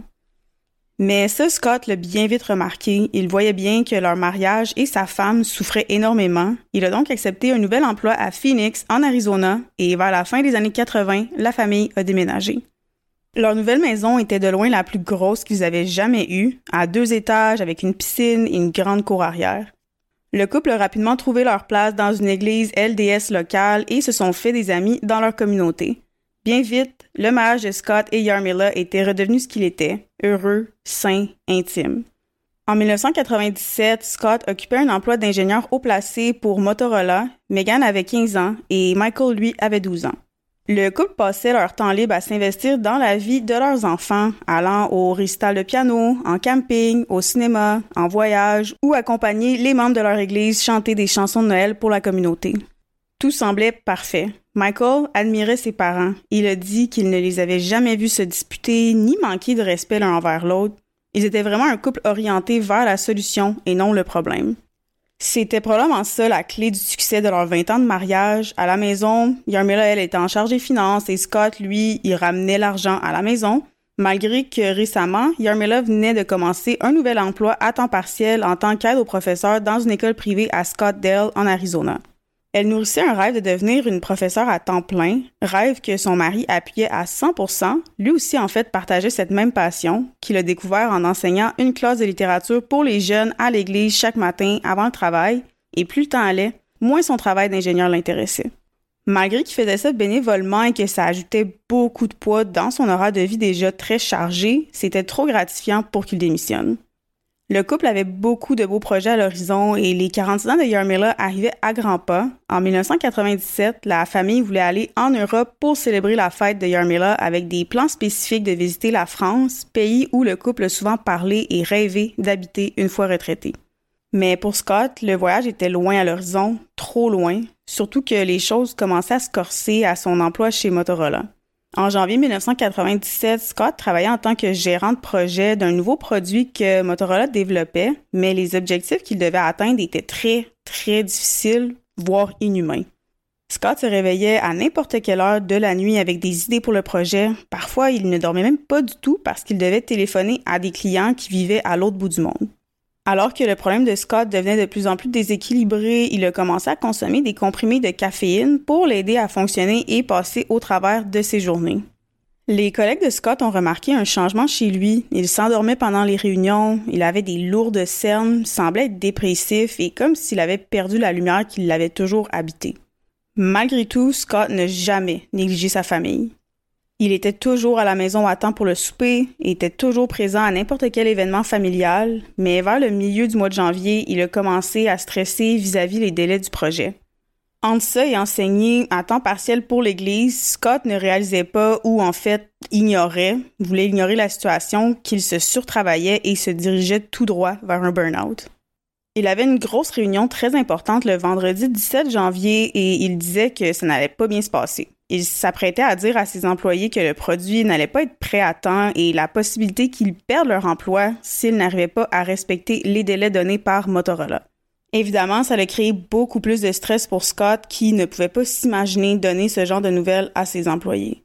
[SPEAKER 1] Mais ça, Scott l'a bien vite remarqué. Il voyait bien que leur mariage et sa femme souffraient énormément. Il a donc accepté un nouvel emploi à Phoenix, en Arizona, et vers la fin des années 80, la famille a déménagé. Leur nouvelle maison était de loin la plus grosse qu'ils avaient jamais eue, à deux étages avec une piscine et une grande cour arrière. Le couple a rapidement trouvé leur place dans une église LDS locale et se sont fait des amis dans leur communauté. Bien vite, le mariage de Scott et Yarmila était redevenu ce qu'il était, heureux, sain, intime. En 1997, Scott occupait un emploi d'ingénieur haut placé pour Motorola, Megan avait 15 ans et Michael, lui, avait 12 ans. Le couple passait leur temps libre à s'investir dans la vie de leurs enfants, allant au récital de piano, en camping, au cinéma, en voyage ou accompagner les membres de leur église chanter des chansons de Noël pour la communauté. Tout semblait parfait. Michael admirait ses parents. Il a dit qu'il ne les avait jamais vus se disputer ni manquer de respect l'un envers l'autre. Ils étaient vraiment un couple orienté vers la solution et non le problème. C'était probablement ça la clé du succès de leurs 20 ans de mariage. À la maison, Yarmila, elle, était en charge des finances et Scott, lui, il ramenait l'argent à la maison. Malgré que récemment, Yarmila venait de commencer un nouvel emploi à temps partiel en tant qu'aide au professeur dans une école privée à Scottsdale, en Arizona. Elle nourrissait un rêve de devenir une professeure à temps plein, rêve que son mari appuyait à 100%. Lui aussi, en fait, partageait cette même passion qu'il a découvert en enseignant une classe de littérature pour les jeunes à l'église chaque matin avant le travail. Et plus le temps allait, moins son travail d'ingénieur l'intéressait. Malgré qu'il faisait ça bénévolement et que ça ajoutait beaucoup de poids dans son horaire de vie déjà très chargé, c'était trop gratifiant pour qu'il démissionne. Le couple avait beaucoup de beaux projets à l'horizon et les 46 ans de Yarmila arrivaient à grands pas. En 1997, la famille voulait aller en Europe pour célébrer la fête de Yarmila avec des plans spécifiques de visiter la France, pays où le couple a souvent parlé et rêvé d'habiter une fois retraité. Mais pour Scott, le voyage était loin à l'horizon, trop loin, surtout que les choses commençaient à se corser à son emploi chez Motorola. En janvier 1997, Scott travaillait en tant que gérant de projet d'un nouveau produit que Motorola développait, mais les objectifs qu'il devait atteindre étaient très, très difficiles, voire inhumains. Scott se réveillait à n'importe quelle heure de la nuit avec des idées pour le projet. Parfois, il ne dormait même pas du tout parce qu'il devait téléphoner à des clients qui vivaient à l'autre bout du monde. Alors que le problème de Scott devenait de plus en plus déséquilibré, il a commencé à consommer des comprimés de caféine pour l'aider à fonctionner et passer au travers de ses journées. Les collègues de Scott ont remarqué un changement chez lui. Il s'endormait pendant les réunions, il avait des lourdes cernes, semblait être dépressif et comme s'il avait perdu la lumière qui l'avait toujours habité. Malgré tout, Scott n'a jamais négligé sa famille. Il était toujours à la maison à temps pour le souper, était toujours présent à n'importe quel événement familial, mais vers le milieu du mois de janvier, il a commencé à stresser vis-à-vis les délais du projet. Entre ça et enseigner à temps partiel pour l'Église, Scott ne réalisait pas ou en fait ignorait, voulait ignorer la situation, qu'il se surtravaillait et se dirigeait tout droit vers un burn-out. Il avait une grosse réunion très importante le vendredi 17 janvier et il disait que ça n'allait pas bien se passer. Il s'apprêtait à dire à ses employés que le produit n'allait pas être prêt à temps et la possibilité qu'ils perdent leur emploi s'ils n'arrivaient pas à respecter les délais donnés par Motorola. Évidemment, ça a créé beaucoup plus de stress pour Scott qui ne pouvait pas s'imaginer donner ce genre de nouvelles à ses employés.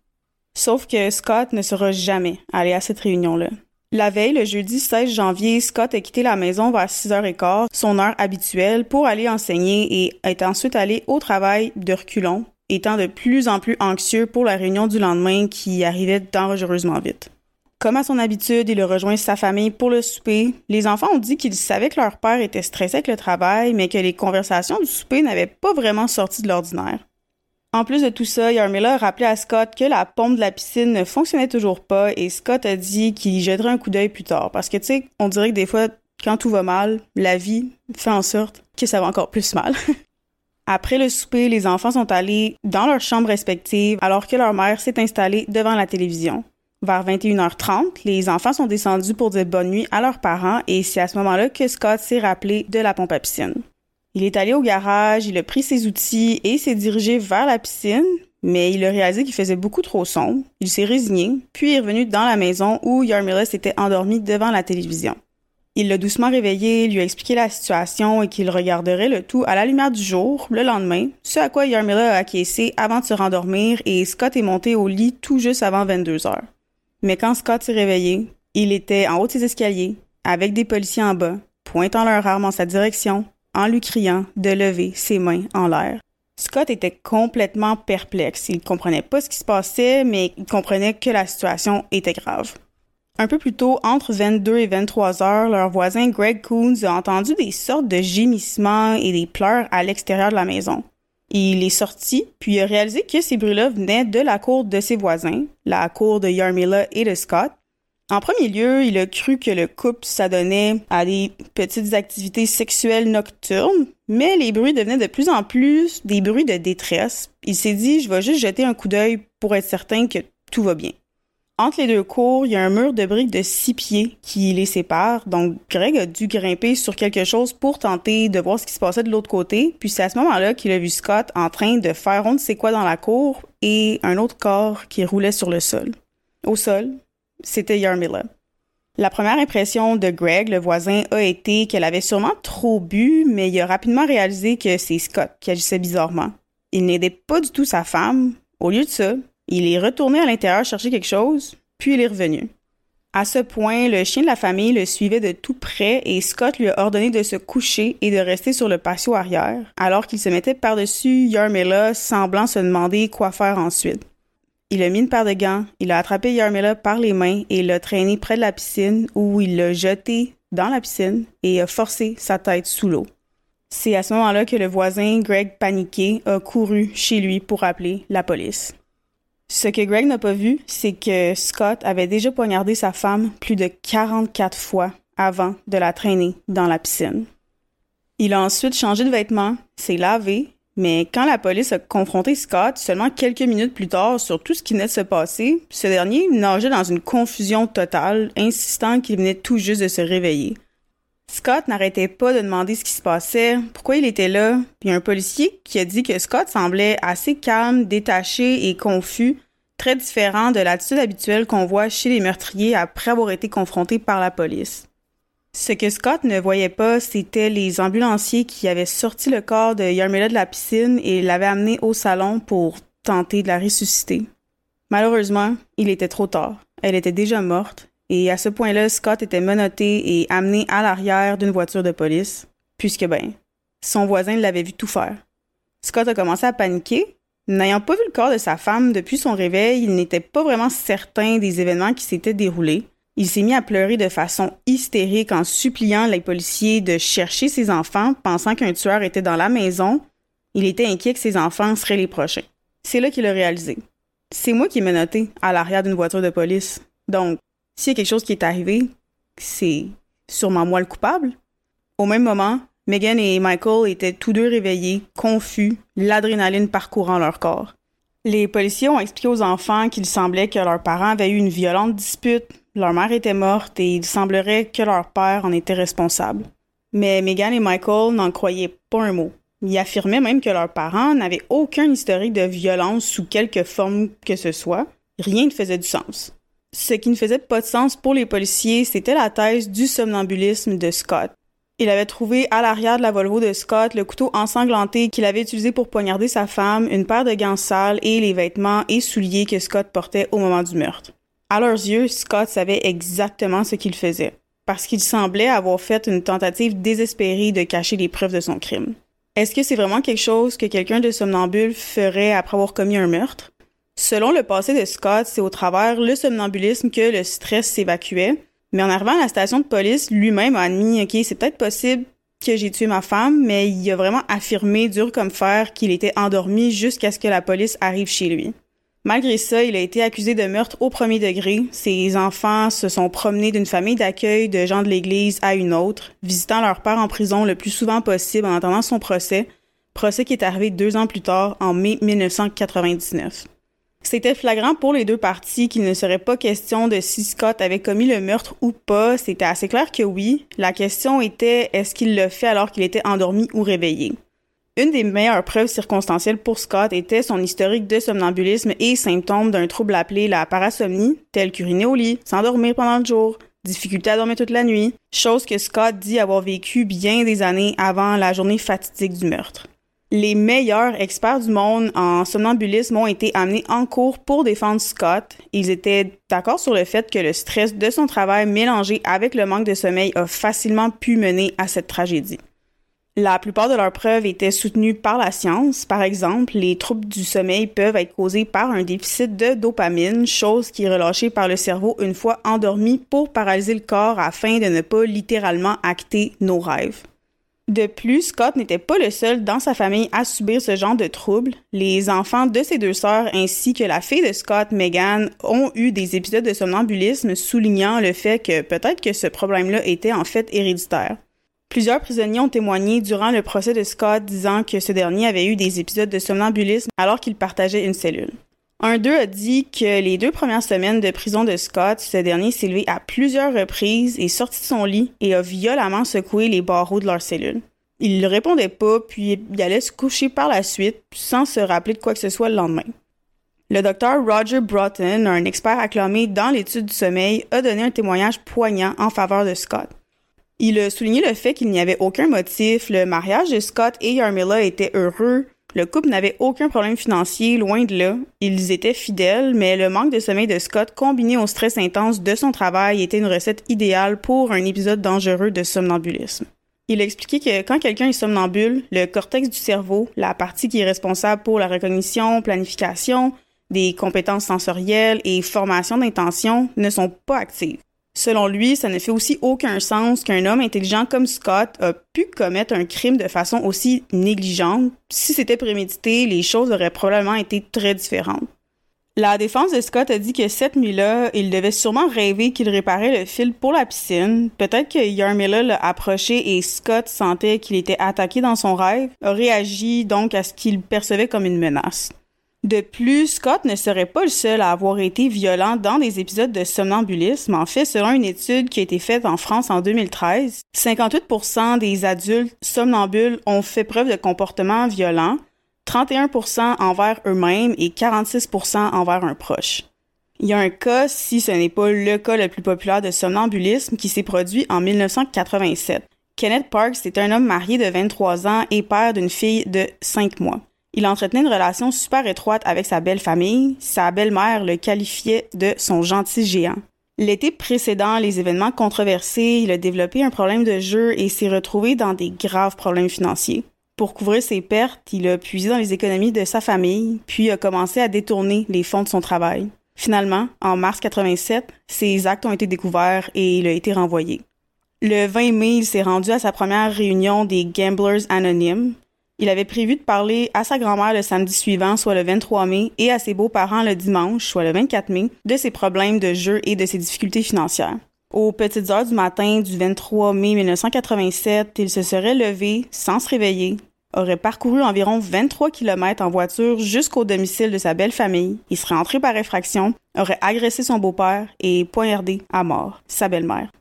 [SPEAKER 1] Sauf que Scott ne sera jamais allé à cette réunion-là. La veille, le jeudi 16 janvier, Scott a quitté la maison vers 6h15, son heure habituelle, pour aller enseigner et est ensuite allé au travail de reculons étant de plus en plus anxieux pour la réunion du lendemain qui arrivait dangereusement vite. Comme à son habitude, il a rejoint sa famille pour le souper. Les enfants ont dit qu'ils savaient que leur père était stressé avec le travail, mais que les conversations du souper n'avaient pas vraiment sorti de l'ordinaire. En plus de tout ça, Yarmila a rappelé à Scott que la pompe de la piscine ne fonctionnait toujours pas et Scott a dit qu'il y jetterait un coup d'œil plus tard. Parce que, tu sais, on dirait que des fois, quand tout va mal, la vie fait en sorte que ça va encore plus mal. Après le souper, les enfants sont allés dans leurs chambres respectives alors que leur mère s'est installée devant la télévision. Vers 21h30, les enfants sont descendus pour dire bonne nuit à leurs parents et c'est à ce moment-là que Scott s'est rappelé de la pompe à piscine. Il est allé au garage, il a pris ses outils et s'est dirigé vers la piscine, mais il a réalisé qu'il faisait beaucoup trop sombre. Il s'est résigné, puis est revenu dans la maison où Yarmila s'était endormi devant la télévision. Il l'a doucement réveillé, lui a expliqué la situation et qu'il regarderait le tout à la lumière du jour le lendemain, ce à quoi Yarmila a acquiescé avant de se rendormir et Scott est monté au lit tout juste avant 22 heures. Mais quand Scott s'est réveillé, il était en haut de escaliers, avec des policiers en bas, pointant leur arme en sa direction, en lui criant de lever ses mains en l'air. Scott était complètement perplexe. Il comprenait pas ce qui se passait, mais il comprenait que la situation était grave. Un peu plus tôt, entre 22 et 23 heures, leur voisin Greg Coons a entendu des sortes de gémissements et des pleurs à l'extérieur de la maison. Il est sorti, puis a réalisé que ces bruits-là venaient de la cour de ses voisins, la cour de Yarmila et de Scott, en premier lieu, il a cru que le couple s'adonnait à des petites activités sexuelles nocturnes, mais les bruits devenaient de plus en plus des bruits de détresse. Il s'est dit, je vais juste jeter un coup d'œil pour être certain que tout va bien. Entre les deux cours, il y a un mur de briques de six pieds qui les sépare, donc Greg a dû grimper sur quelque chose pour tenter de voir ce qui se passait de l'autre côté, puis c'est à ce moment-là qu'il a vu Scott en train de faire on ne sait quoi dans la cour et un autre corps qui roulait sur le sol. Au sol, c'était Yarmila. La première impression de Greg, le voisin, a été qu'elle avait sûrement trop bu, mais il a rapidement réalisé que c'est Scott qui agissait bizarrement. Il n'aidait pas du tout sa femme. Au lieu de ça, il est retourné à l'intérieur chercher quelque chose, puis il est revenu. À ce point, le chien de la famille le suivait de tout près et Scott lui a ordonné de se coucher et de rester sur le patio arrière, alors qu'il se mettait par-dessus Yarmila, semblant se demander quoi faire ensuite. Il a mis une paire de gants, il a attrapé Yarmila par les mains et l'a traîné près de la piscine où il l'a jeté dans la piscine et a forcé sa tête sous l'eau. C'est à ce moment-là que le voisin Greg paniqué a couru chez lui pour appeler la police. Ce que Greg n'a pas vu, c'est que Scott avait déjà poignardé sa femme plus de 44 fois avant de la traîner dans la piscine. Il a ensuite changé de vêtements, s'est lavé mais quand la police a confronté Scott seulement quelques minutes plus tard sur tout ce qui venait de se passer, ce dernier nageait dans une confusion totale, insistant qu'il venait tout juste de se réveiller. Scott n'arrêtait pas de demander ce qui se passait, pourquoi il était là, puis un policier qui a dit que Scott semblait assez calme, détaché et confus, très différent de l'attitude habituelle qu'on voit chez les meurtriers après avoir été confrontés par la police. Ce que Scott ne voyait pas, c'était les ambulanciers qui avaient sorti le corps de Yarmila de la piscine et l'avaient amené au salon pour tenter de la ressusciter. Malheureusement, il était trop tard. Elle était déjà morte, et à ce point-là, Scott était menotté et amené à l'arrière d'une voiture de police, puisque ben, son voisin l'avait vu tout faire. Scott a commencé à paniquer. N'ayant pas vu le corps de sa femme depuis son réveil, il n'était pas vraiment certain des événements qui s'étaient déroulés. Il s'est mis à pleurer de façon hystérique en suppliant les policiers de chercher ses enfants, pensant qu'un tueur était dans la maison. Il était inquiet que ses enfants seraient les prochains. C'est là qu'il a réalisé. C'est moi qui m'ai noté à l'arrière d'une voiture de police. Donc, s'il y a quelque chose qui est arrivé, c'est sûrement moi le coupable. Au même moment, Megan et Michael étaient tous deux réveillés, confus, l'adrénaline parcourant leur corps. Les policiers ont expliqué aux enfants qu'il semblait que leurs parents avaient eu une violente dispute leur mère était morte et il semblerait que leur père en était responsable. Mais Megan et Michael n'en croyaient pas un mot. Ils affirmaient même que leurs parents n'avaient aucun historique de violence sous quelque forme que ce soit. Rien ne faisait du sens. Ce qui ne faisait pas de sens pour les policiers, c'était la thèse du somnambulisme de Scott. Il avait trouvé à l'arrière de la Volvo de Scott le couteau ensanglanté qu'il avait utilisé pour poignarder sa femme, une paire de gants sales et les vêtements et souliers que Scott portait au moment du meurtre. À leurs yeux, Scott savait exactement ce qu'il faisait, parce qu'il semblait avoir fait une tentative désespérée de cacher les preuves de son crime. Est-ce que c'est vraiment quelque chose que quelqu'un de somnambule ferait après avoir commis un meurtre? Selon le passé de Scott, c'est au travers le somnambulisme que le stress s'évacuait. Mais en arrivant à la station de police, lui-même a admis, OK, c'est peut-être possible que j'ai tué ma femme, mais il a vraiment affirmé dur comme fer qu'il était endormi jusqu'à ce que la police arrive chez lui. Malgré ça, il a été accusé de meurtre au premier degré. Ses enfants se sont promenés d'une famille d'accueil de gens de l'Église à une autre, visitant leur père en prison le plus souvent possible en attendant son procès, procès qui est arrivé deux ans plus tard, en mai 1999. C'était flagrant pour les deux parties qu'il ne serait pas question de si Scott avait commis le meurtre ou pas. C'était assez clair que oui. La question était est-ce qu'il l'a fait alors qu'il était endormi ou réveillé? Une des meilleures preuves circonstancielles pour Scott était son historique de somnambulisme et symptômes d'un trouble appelé la parasomnie, tel qu'uriner au lit, s'endormir pendant le jour, difficulté à dormir toute la nuit, chose que Scott dit avoir vécu bien des années avant la journée fatidique du meurtre. Les meilleurs experts du monde en somnambulisme ont été amenés en cours pour défendre Scott. Ils étaient d'accord sur le fait que le stress de son travail mélangé avec le manque de sommeil a facilement pu mener à cette tragédie. La plupart de leurs preuves étaient soutenues par la science. Par exemple, les troubles du sommeil peuvent être causés par un déficit de dopamine, chose qui est relâchée par le cerveau une fois endormi pour paralyser le corps afin de ne pas littéralement acter nos rêves. De plus, Scott n'était pas le seul dans sa famille à subir ce genre de troubles. Les enfants de ses deux sœurs ainsi que la fille de Scott, Megan, ont eu des épisodes de somnambulisme soulignant le fait que peut-être que ce problème-là était en fait héréditaire. Plusieurs prisonniers ont témoigné durant le procès de Scott disant que ce dernier avait eu des épisodes de somnambulisme alors qu'il partageait une cellule. Un d'eux a dit que les deux premières semaines de prison de Scott, ce dernier s'est levé à plusieurs reprises et sorti de son lit et a violemment secoué les barreaux de leur cellule. Il ne répondait pas, puis il allait se coucher par la suite sans se rappeler de quoi que ce soit le lendemain. Le docteur Roger Broughton, un expert acclamé dans l'étude du sommeil, a donné un témoignage poignant en faveur de Scott. Il a souligné le fait qu'il n'y avait aucun motif, le mariage de Scott et Yarmila était heureux, le couple n'avait aucun problème financier, loin de là. Ils étaient fidèles, mais le manque de sommeil de Scott combiné au stress intense de son travail était une recette idéale pour un épisode dangereux de somnambulisme. Il a expliqué que quand quelqu'un est somnambule, le cortex du cerveau, la partie qui est responsable pour la recognition, planification, des compétences sensorielles et formation d'intention ne sont pas actives. Selon lui, ça ne fait aussi aucun sens qu'un homme intelligent comme Scott a pu commettre un crime de façon aussi négligente. Si c'était prémédité, les choses auraient probablement été très différentes. La défense de Scott a dit que cette nuit-là, il devait sûrement rêver qu'il réparait le fil pour la piscine. Peut-être que Yarmila l'a approché et Scott sentait qu'il était attaqué dans son rêve, a réagi donc à ce qu'il percevait comme une menace. De plus, Scott ne serait pas le seul à avoir été violent dans des épisodes de somnambulisme. En fait, selon une étude qui a été faite en France en 2013, 58% des adultes somnambules ont fait preuve de comportements violents, 31% envers eux-mêmes et 46% envers un proche. Il y a un cas, si ce n'est pas le cas le plus populaire de somnambulisme, qui s'est produit en 1987. Kenneth Parks est un homme marié de 23 ans et père d'une fille de 5 mois. Il entretenait une relation super étroite avec sa belle famille. Sa belle-mère le qualifiait de son gentil géant. L'été précédent, les événements controversés, il a développé un problème de jeu et s'est retrouvé dans des graves problèmes financiers. Pour couvrir ses pertes, il a puisé dans les économies de sa famille, puis a commencé à détourner les fonds de son travail. Finalement, en mars 87, ses actes ont été découverts et il a été renvoyé. Le 20 mai, il s'est rendu à sa première réunion des Gamblers Anonymes, il avait prévu de parler à sa grand-mère le samedi suivant, soit le 23 mai, et à ses beaux-parents le dimanche, soit le 24 mai, de ses problèmes de jeu et de ses difficultés financières. Aux petites heures du matin du 23 mai 1987, il se serait levé sans se réveiller, aurait parcouru environ 23 km en voiture jusqu'au domicile de sa belle famille, il serait entré par effraction, aurait agressé son beau-père et poignardé à mort sa belle-mère.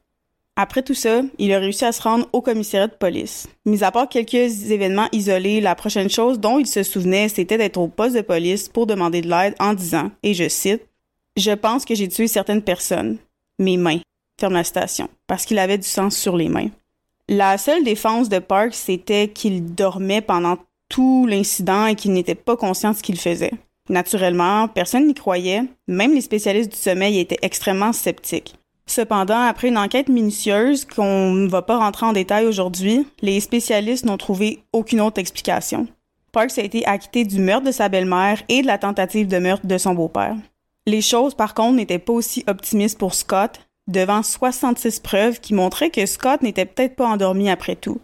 [SPEAKER 1] Après tout ça, il a réussi à se rendre au commissariat de police. Mis à part quelques événements isolés, la prochaine chose dont il se souvenait, c'était d'être au poste de police pour demander de l'aide en disant, et je cite, Je pense que j'ai tué certaines personnes. Mes mains. Ferme la station. Parce qu'il avait du sang sur les mains. La seule défense de Park, c'était qu'il dormait pendant tout l'incident et qu'il n'était pas conscient de ce qu'il faisait. Naturellement, personne n'y croyait, même les spécialistes du sommeil étaient extrêmement sceptiques. Cependant, après une enquête minutieuse qu'on ne va pas rentrer en détail aujourd'hui, les spécialistes n'ont trouvé aucune autre explication. Parks a été acquitté du meurtre de sa belle-mère et de la tentative de meurtre de son beau-père. Les choses, par contre, n'étaient pas aussi optimistes pour Scott, devant 66 preuves qui montraient que Scott n'était peut-être pas endormi après tout.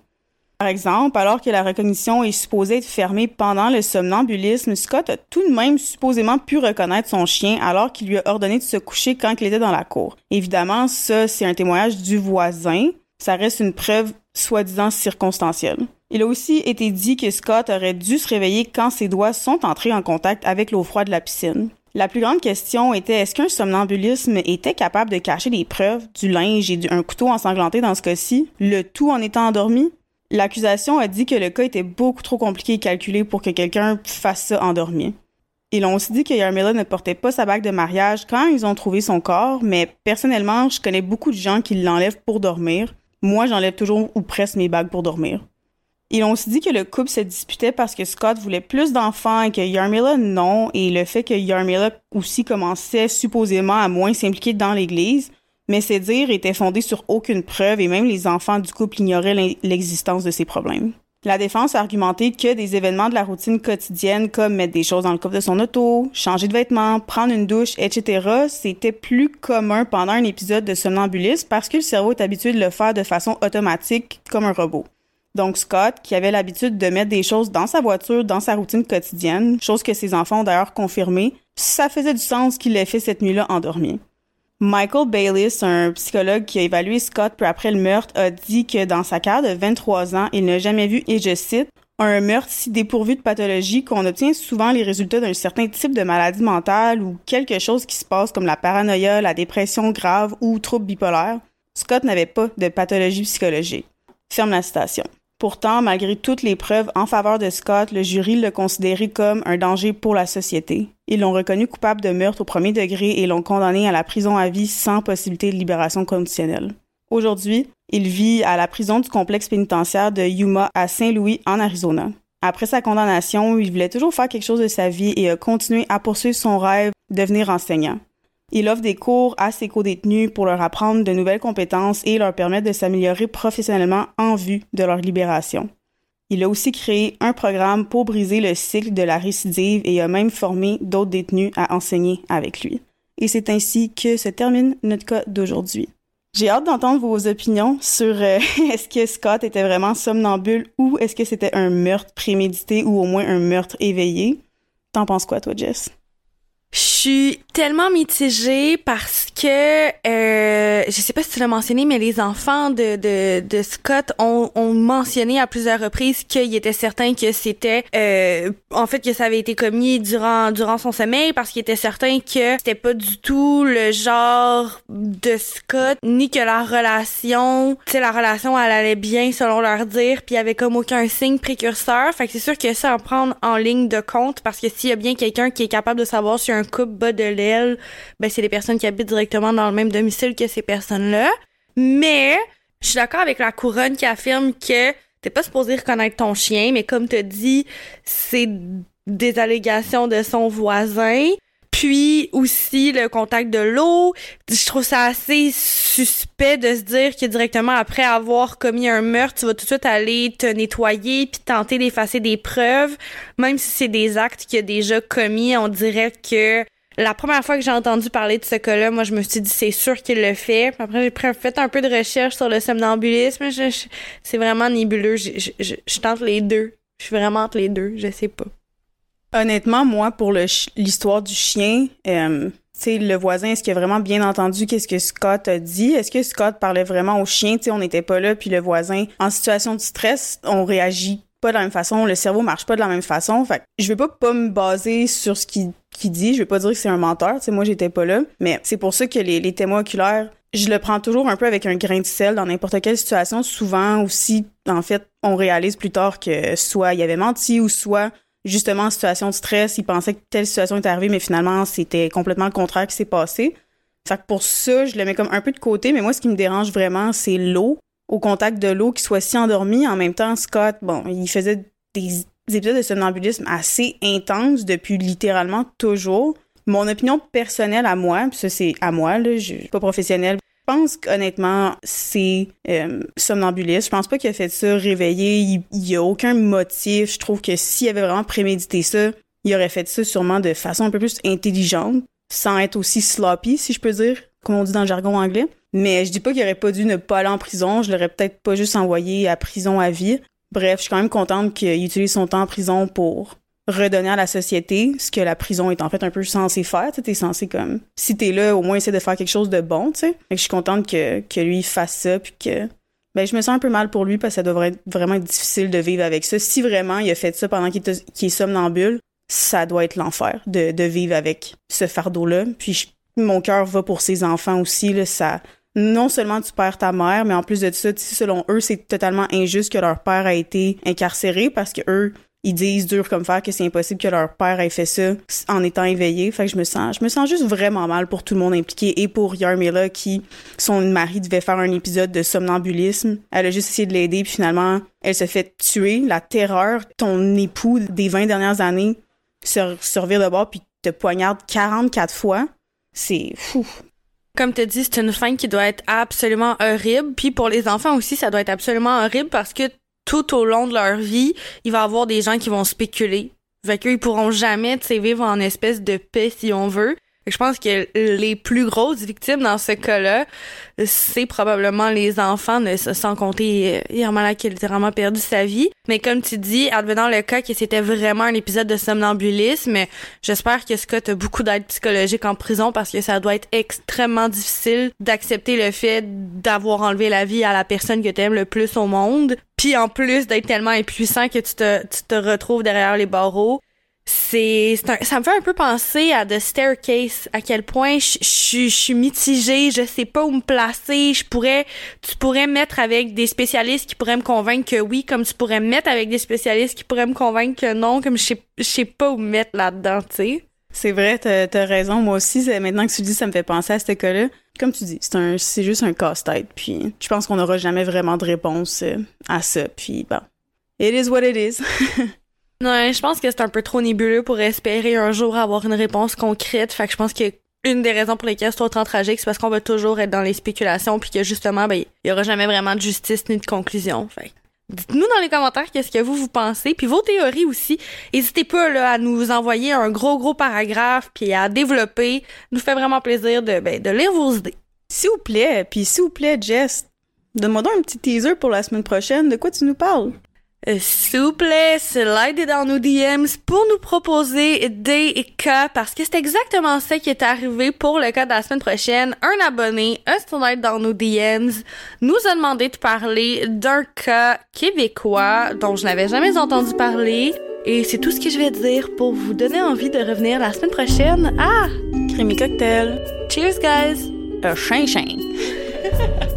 [SPEAKER 1] Par exemple, alors que la recognition est supposée être fermée pendant le somnambulisme, Scott a tout de même supposément pu reconnaître son chien alors qu'il lui a ordonné de se coucher quand il était dans la cour. Évidemment, ça, c'est un témoignage du voisin. Ça reste une preuve soi-disant circonstancielle. Il a aussi été dit que Scott aurait dû se réveiller quand ses doigts sont entrés en contact avec l'eau froide de la piscine. La plus grande question était est-ce qu'un somnambulisme était capable de cacher des preuves, du linge et un couteau ensanglanté dans ce cas-ci, le tout en étant endormi? L'accusation a dit que le cas était beaucoup trop compliqué et calculé pour que quelqu'un fasse ça endormi. Ils ont aussi dit que Yarmila ne portait pas sa bague de mariage quand ils ont trouvé son corps, mais personnellement, je connais beaucoup de gens qui l'enlèvent pour dormir. Moi, j'enlève toujours ou presque mes bagues pour dormir. Ils ont aussi dit que le couple se disputait parce que Scott voulait plus d'enfants et que Yarmila non, et le fait que Yarmila aussi commençait supposément à moins s'impliquer dans l'Église, mais ces dires étaient fondés sur aucune preuve et même les enfants du couple ignoraient l'existence de ces problèmes. La défense a argumenté que des événements de la routine quotidienne comme mettre des choses dans le coffre de son auto, changer de vêtements, prendre une douche, etc., c'était plus commun pendant un épisode de somnambulisme parce que le cerveau est habitué de le faire de façon automatique comme un robot. Donc Scott, qui avait l'habitude de mettre des choses dans sa voiture, dans sa routine quotidienne, chose que ses enfants ont d'ailleurs confirmé, ça faisait du sens qu'il l'ait fait cette nuit-là endormi. Michael Bayliss, un psychologue qui a évalué Scott peu après le meurtre, a dit que dans sa carrière de 23 ans, il n'a jamais vu, et je cite, un meurtre si dépourvu de pathologie qu'on obtient souvent les résultats d'un certain type de maladie mentale ou quelque chose qui se passe comme la paranoïa, la dépression grave ou trouble bipolaire. Scott n'avait pas de pathologie psychologique. Ferme la citation. Pourtant, malgré toutes les preuves en faveur de Scott, le jury l'a considéré comme un danger pour la société. Ils l'ont reconnu coupable de meurtre au premier degré et l'ont condamné à la prison à vie sans possibilité de libération conditionnelle. Aujourd'hui, il vit à la prison du complexe pénitentiaire de Yuma à Saint-Louis, en Arizona. Après sa condamnation, il voulait toujours faire quelque chose de sa vie et a continué à poursuivre son rêve de devenir enseignant. Il offre des cours à ses co-détenus pour leur apprendre de nouvelles compétences et leur permettre de s'améliorer professionnellement en vue de leur libération. Il a aussi créé un programme pour briser le cycle de la récidive et a même formé d'autres détenus à enseigner avec lui. Et c'est ainsi que se termine notre cas d'aujourd'hui. J'ai hâte d'entendre vos opinions sur euh, est-ce que Scott était vraiment somnambule ou est-ce que c'était un meurtre prémédité ou au moins un meurtre éveillé? T'en penses quoi, toi, Jess?
[SPEAKER 2] Je suis tellement mitigée parce que euh, je sais pas si tu l'as mentionné, mais les enfants de, de, de Scott ont, ont mentionné à plusieurs reprises qu'il était certain que c'était euh, en fait que ça avait été commis durant durant son sommeil parce qu'il était certain que c'était pas du tout le genre de Scott ni que la relation, tu sais la relation elle allait bien selon leur dire, puis il y avait comme aucun signe précurseur. Fait que c'est sûr que ça en prendre en ligne de compte parce que s'il y a bien quelqu'un qui est capable de savoir si un couple bas de l'aile, ben c'est les personnes qui habitent directement dans le même domicile que ces personnes-là. Mais je suis d'accord avec la couronne qui affirme que t'es pas supposé reconnaître ton chien, mais comme te dit, c'est des allégations de son voisin. Puis aussi le contact de l'eau. Je trouve ça assez suspect de se dire que directement après avoir commis un meurtre, tu vas tout de suite aller te nettoyer puis tenter d'effacer des preuves. Même si c'est des actes qu'il a déjà commis, on dirait que la première fois que j'ai entendu parler de ce cas-là, moi, je me suis dit, c'est sûr qu'il le fait. Après, j'ai fait un peu de recherche sur le somnambulisme. c'est vraiment nébuleux. Je, je tente les deux. Je suis vraiment entre les deux. Je sais pas.
[SPEAKER 1] Honnêtement, moi, pour l'histoire du chien, euh, sais, le voisin, est-ce qu'il a vraiment bien entendu qu'est-ce que Scott a dit? Est-ce que Scott parlait vraiment au chien? sais, on n'était pas là, puis le voisin, en situation de stress, on réagit pas de la même façon, le cerveau marche pas de la même façon. Fait je vais pas me baser sur ce qu'il dit, je vais pas dire que c'est un menteur, tu moi j'étais pas là, mais c'est pour ça que les, les témoins oculaires, je le prends toujours un peu avec un grain de sel dans n'importe quelle situation. Souvent aussi, en fait, on réalise plus tard que soit il avait menti ou soit justement en situation de stress, il pensait que telle situation était arrivée, mais finalement, c'était complètement le contraire qui s'est passé. Fait que pour ça, je le mets comme un peu de côté, mais moi, ce qui me dérange vraiment, c'est l'eau. Au contact de l'eau, qui soit si endormi. En même temps, Scott, bon, il faisait des épisodes de somnambulisme assez intenses depuis littéralement toujours. Mon opinion personnelle à moi, ça c'est à moi, là, je suis pas professionnelle, pense qu'honnêtement, c'est euh, somnambuliste. Je pense pas qu'il a fait ça réveillé. Il, il y a aucun motif. Je trouve que s'il avait vraiment prémédité ça, il aurait fait ça sûrement de façon un peu plus intelligente, sans être aussi sloppy, si je peux dire, comme on dit dans le jargon anglais. Mais je dis pas qu'il aurait pas dû ne pas aller en prison. Je l'aurais peut-être pas juste envoyé à prison à vie. Bref, je suis quand même contente qu'il utilise son temps en prison pour redonner à la société ce que la prison est en fait un peu censée faire. Tu censé comme, si t'es là, au moins essayer de faire quelque chose de bon, tu sais. Je suis contente que, que lui fasse ça, puis que, ben, je me sens un peu mal pour lui parce que ça devrait vraiment être difficile de vivre avec ça. Si vraiment il a fait ça pendant qu'il est somnambule, ça doit être l'enfer de, de vivre avec ce fardeau-là. Puis mon cœur va pour ses enfants aussi, là, ça, non seulement tu perds ta mère, mais en plus de ça, selon eux, c'est totalement injuste que leur père a été incarcéré parce que eux, ils disent dur comme fer que c'est impossible que leur père ait fait ça en étant éveillé. Fait que je me sens, je me sens juste vraiment mal pour tout le monde impliqué et pour Yarmila qui, son mari devait faire un épisode de somnambulisme. Elle a juste essayé de l'aider puis finalement, elle se fait tuer. La terreur, ton époux des 20 dernières années se, se revire de bord puis te poignarde 44 fois. C'est fou.
[SPEAKER 2] Comme tu dis, c'est une fin qui doit être absolument horrible. Puis pour les enfants aussi, ça doit être absolument horrible parce que tout au long de leur vie, il va y avoir des gens qui vont spéculer. Fait qu'eux, ils pourront jamais, tu vivre en espèce de paix si on veut. Je pense que les plus grosses victimes dans ce cas-là, c'est probablement les enfants, sans compter Yermala qui a littéralement perdu sa vie. Mais comme tu dis, advenant le cas que c'était vraiment un épisode de somnambulisme, j'espère que Scott a beaucoup d'aide psychologique en prison parce que ça doit être extrêmement difficile d'accepter le fait d'avoir enlevé la vie à la personne que t'aimes le plus au monde. Puis en plus d'être tellement impuissant que tu te, tu te retrouves derrière les barreaux c'est ça me fait un peu penser à The Staircase à quel point je suis mitigée je sais pas où me placer je pourrais tu pourrais me mettre avec des spécialistes qui pourraient me convaincre que oui comme tu pourrais me mettre avec des spécialistes qui pourraient me convaincre que non comme je sais sais pas où me mettre là-dedans tu sais.
[SPEAKER 1] C'est vrai t'as as raison. Moi aussi maintenant que tu dis ça me fait penser à ce cas-là. Comme tu dis c'est un c'est juste un casse-tête puis je pense qu'on n'aura jamais vraiment de réponse euh, à ça puis bon. It is what it is
[SPEAKER 2] Ouais, je pense que c'est un peu trop nébuleux pour espérer un jour avoir une réponse concrète. Fait que je pense que une des raisons pour lesquelles c'est autant tragique, c'est parce qu'on va toujours être dans les spéculations puis que justement, ben, il y aura jamais vraiment de justice ni de conclusion. Fait Dites-nous dans les commentaires qu'est-ce que vous vous pensez, puis vos théories aussi. N'hésitez pas là, à nous envoyer un gros gros paragraphe puis à développer. Nous fait vraiment plaisir de ben, de lire vos idées.
[SPEAKER 1] S'il vous plaît, puis s'il vous plaît, Jess, donne-moi donc un petit teaser pour la semaine prochaine. De quoi tu nous parles?
[SPEAKER 2] Euh, s'il vous plaît, slidez dans nos DMs pour nous proposer des cas parce que c'est exactement ça qui est arrivé pour le cas de la semaine prochaine. Un abonné, un slide dans nos DMs, nous a demandé de parler d'un cas québécois dont je n'avais jamais entendu parler. Et c'est tout ce que je vais dire pour vous donner envie de revenir la semaine prochaine. Ah!
[SPEAKER 1] Crémy cocktail.
[SPEAKER 2] Cheers, guys!
[SPEAKER 1] Un chien chien.